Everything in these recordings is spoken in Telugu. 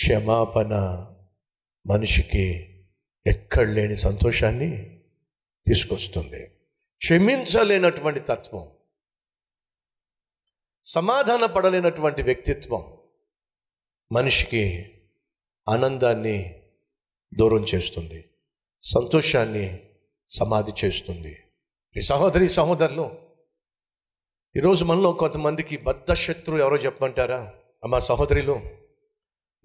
క్షమాపణ మనిషికి ఎక్కడ లేని సంతోషాన్ని తీసుకొస్తుంది. క్షమించలేనటువంటి తత్వం సమాధాన పడలేనటువంటి వ్యక్తిత్వం మనిషికి ఆనందాన్ని దూరం చేస్తుంది సంతోషాన్ని సమాధి చేస్తుంది. ఈ సహోదరి సహోదరులు ఈరోజు మనలో కొంతమందికి బద్ధ శత్రువు ఎవరో చెప్పమంటారా? అమ్మా సహోదరిలు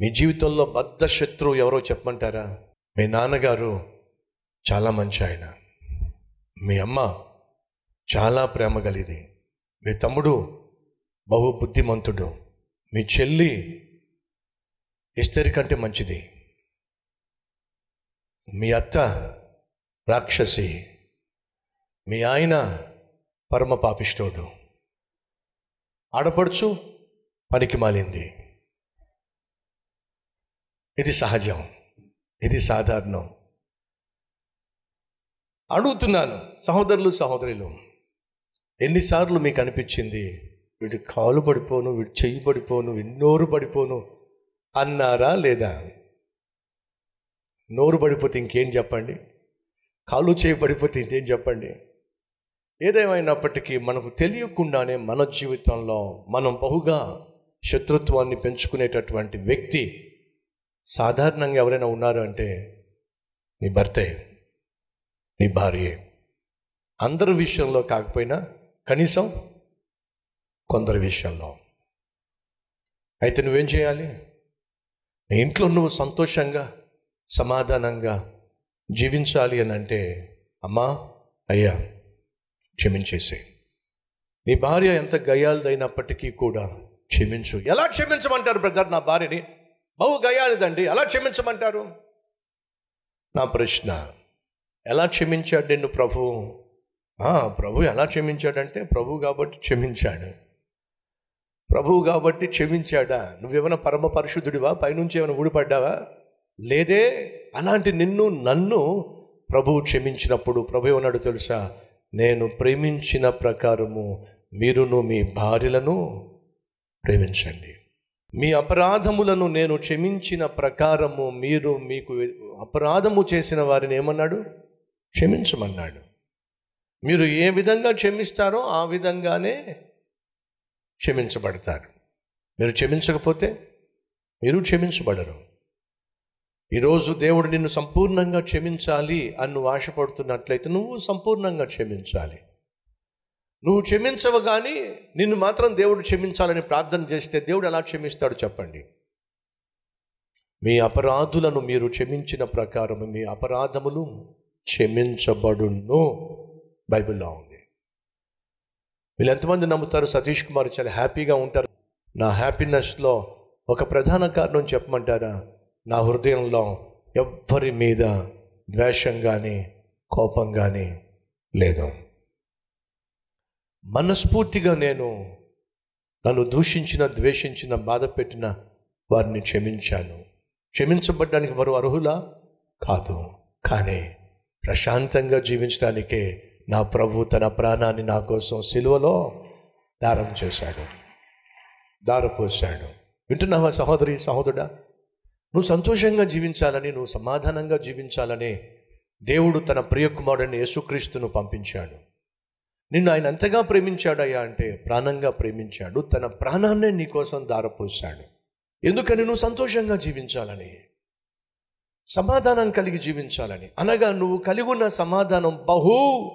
మీ జీవితంలో బద్ధ శత్రువు ఎవరో చెప్పమంటారా? మీ నాన్నగారు చాలా మంచి ఆయన. మీ అమ్మ చాలా ప్రేమ కలిది మీ తమ్ముడు బహు బుద్ధిమంతుడు మీ చెల్లి ఇస్తరి కంటే మంచిది. మీ అత్త రాక్షసి. మీ ఆయన పరమ పాపిష్టోడు ఆడపడుచు పనికి మాలింది. ఇది సహజం. ఇది సాధారణం. అడుగుతున్నాను సహోదరులు సహోదరులు ఎన్నిసార్లు మీకు అనిపించింది వీడి కాలు పడిపోను వీడి చెయ్యి పడిపోను వీడి నోరు పడిపోను అన్నారా లేదా? నోరు పడిపోతే ఇంకేం చెప్పండి? కాలు చేయి పడిపోతే ఇంకేం చెప్పండి? ఏదేమైనప్పటికీ మనకు తెలియకుండానే మన జీవితంలో మనం బహుగా శత్రుత్వాన్ని పెంచుకునేటటువంటి వ్యక్తి సాధారణంగా ఎవరైనా ఉన్నారు అంటే నీ భర్తే నీ భార్యే. అందరి విషయంలో కాకపోయినా కనీసం కొందరి విషయంలో. అయితే నువ్వేం చేయాలి? నీ ఇంట్లో నువ్వు సంతోషంగా సమాధానంగా జీవించాలి అని అంటే అమ్మా అయ్యా క్షమించేసే. నీ భార్య ఎంత గయాలదైనప్పటికీ కూడా క్షమించు. ఎలా క్షమించమంటారు బ్రదర్ నా భార్యని? బహు గయాలిదండి ఎలా క్షమించమంటారు? నా ప్రశ్న ఎలా క్షమించాడు నిన్ను ప్రభు? ఆ, ప్రభు ఎలా క్షమించాడంటే ప్రభు కాబట్టి క్షమించాడు. ప్రభువు కాబట్టి క్షమించాడా? నువ్వేమైనా పరమ పరిశుద్ధుడివా? పైనుంచి ఏమైనా ఊడిపడ్డావా? లేదే అలాంటి నిన్ను నన్ను ప్రభువు క్షమించినప్పుడు ప్రభు ఏమన్నాడు తెలుసా? నేను ప్రేమించిన ప్రకారము మీరును మీ భార్యలను ప్రేమించండి. మీ అపరాధములను నేను క్షమించిన ప్రకారము మీరు మీకు అపరాధము చేసిన వారిని ఏమన్నాడు? క్షమించమన్నాడు. మీరు ఏ విధంగా క్షమిస్తారో ఆ విధంగానే క్షమించబడతారు. మీరు క్షమించకపోతే మీరు క్షమించబడరు. ఈరోజు దేవుడు నిన్ను సంపూర్ణంగా క్షమించాలి అని నువ్వు ఆశపడుతున్నట్లయితే నువ్వు సంపూర్ణంగా క్షమించాలి. నువ్వు క్షమించవు కానీ నిన్ను మాత్రం దేవుడు క్షమించాలని ప్రార్థన చేస్తే దేవుడు ఎలా క్షమిస్తాడు చెప్పండి? మీ అపరాధులను మీరు క్షమించిన ప్రకారం మీ అపరాధములు క్షమించబడును. బైబిల్లో ఉంది. వీళ్ళు ఎంతమంది నమ్ముతారు? సతీష్ కుమార్ చాలా హ్యాపీగా ఉంటారు. నా హ్యాపీనెస్లో ఒక ప్రధాన కారణం చెప్పమంటారా? నా హృదయంలో ఎవ్వరి మీద ద్వేషం కానీ కోపం కానీ లేదు. మనస్ఫూర్తిగా నేను నన్ను దూషించిన ద్వేషించిన బాధ పెట్టిన వారిని క్షమించాను. క్షమించబడ్డానికి వారు అర్హులా? కాదు. కానీ ప్రశాంతంగా జీవించడానికే నా ప్రభు తన ప్రాణాన్ని నా కోసం సిలువలో దారం చేశాడు. దారపోశాడు వింటున్నావా సహోదరి సహోదరుడా? నువ్వు సంతోషంగా జీవించాలని నువ్వు సమాధానంగా జీవించాలని దేవుడు తన ప్రియకుమారుడిని యేసుక్రీస్తును పంపించాడు. నిన్ను ఆయన ఎంతగా ప్రేమించాడయ్యా అంటే ప్రాణంగా ప్రేమించాడు. తన ప్రాణాన్నే నీకోసం దారపోశాడు. ఎందుకని నువ్వు సంతోషంగా జీవించాలని? సమాధానం కలిగి జీవించాలని. అనగా నువ్వు కలిగి ఉన్న సమాధానం బహు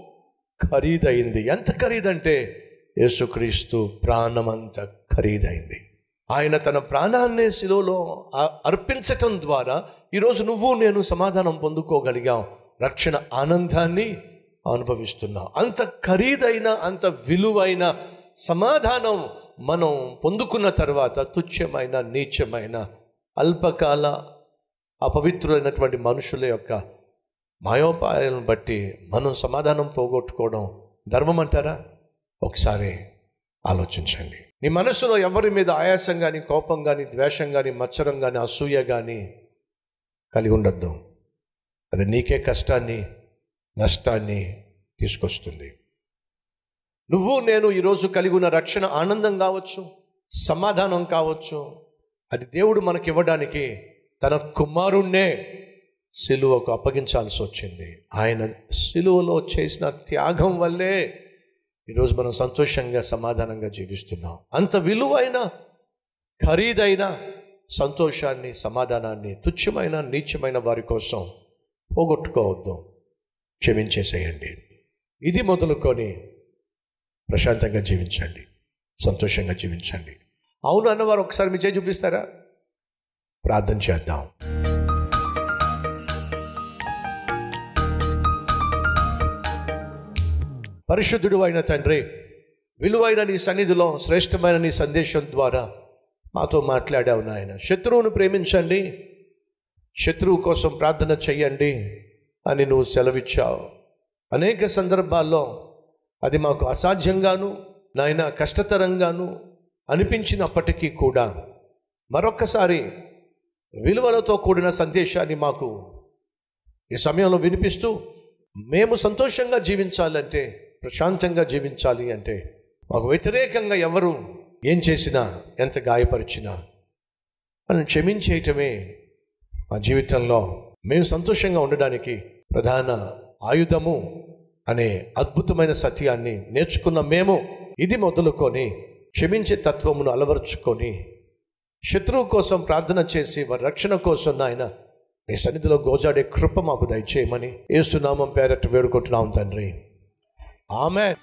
ఖరీదైంది. ఎంత ఖరీదంటే యేసుక్రీస్తు ప్రాణమంత ఖరీదైంది. ఆయన తన ప్రాణాన్ని శిలోలో అర్పించటం ద్వారా ఈరోజు నువ్వు నేను సమాధానం పొందుకోగలిగాం. రక్షణ ఆనందాన్ని అనుభవిస్తున్నాం. అంత ఖరీదైన అంత విలువైన సమాధానం మనం పొందుకున్న తర్వాత తుచ్చమైన నీచమైన అల్పకాల అపవిత్రులైనటువంటి మనుషుల యొక్క మాయోపాయాలను బట్టి మనం సమాధానం పోగొట్టుకోవడం ధర్మం అంటారా? ఒకసారి ఆలోచించండి. నీ మనసులో ఎవరి మీద ఆయాసం కానీ కోపం కానీ ద్వేషం కానీ మచ్చరం కానీ అసూయ కానీ కలిగి ఉండొద్దు. అది నీకే కష్టాన్ని నష్టాన్ని తీసుకొస్తుంది. నువ్వు నేను ఈరోజు కలిగి ఉన్న రక్షణ ఆనందం కావచ్చు సమాధానం కావచ్చు అది దేవుడు మనకి ఇవ్వడానికి తన కుమారుణ్ణే సిలువకు అప్పగించాల్సి వచ్చింది. ఆయన సిలువలో చేసిన త్యాగం వల్లే ఈరోజు మనం సంతోషంగా సమాధానంగా జీవిస్తున్నాం. అంత విలువైన ఖరీదైన సంతోషాన్ని సమాధానాన్ని తుచ్చమైన నీచమైన వారి కోసం పోగొట్టుకోవద్దు. క్షమించేసేయండి. ఇది మొదలుకొని ప్రశాంతంగా జీవించండి. సంతోషంగా జీవించండి. అవును అన్నవారు ఒకసారి మీ చేయి చూపిస్తారా? ప్రార్థన చేద్దాం. పరిశుద్ధుడు అయిన తండ్రి విలువైన నీ సన్నిధిలో శ్రేష్టమైన నీ సందేశం ద్వారా మాతో మాట్లాడావు నాయన. శత్రువును ప్రేమించండి. శత్రువు కోసం ప్రార్థన చెయ్యండి. అని నువ్వు సెలవిచ్చావు. అనేక సందర్భాల్లో అది మాకు అసాధ్యంగాను నాయన కష్టతరంగాను అనిపించినప్పటికీ కూడా మరొక్కసారి విలువలతో కూడిన సందేశాన్ని మాకు ఈ సమయంలో వినిపిస్తూ మేము సంతోషంగా జీవించాలంటే ప్రశాంతంగా జీవించాలి అంటే మాకు వ్యతిరేకంగా ఎవరు ఏం చేసినా ఎంత గాయపరిచినా మనం క్షమించేయటమే మా జీవితంలో మేము సంతోషంగా ఉండడానికి ప్రధాన ఆయుధము అనే అద్భుతమైన సత్యాన్ని నేర్చుకున్న మేము ఇది మొదలుకొని క్షమించే తత్వమును అలవరుచుకొని శత్రువు కోసం ప్రార్థన చేసి వారి రక్షణ కోసం నాయన నీ సన్నిధిలో గోజాడే కృప మాకు దయచేయమని ఏసునామం పేరట్టు వేడుకుంటున్నాం తండ్రి. ఆమె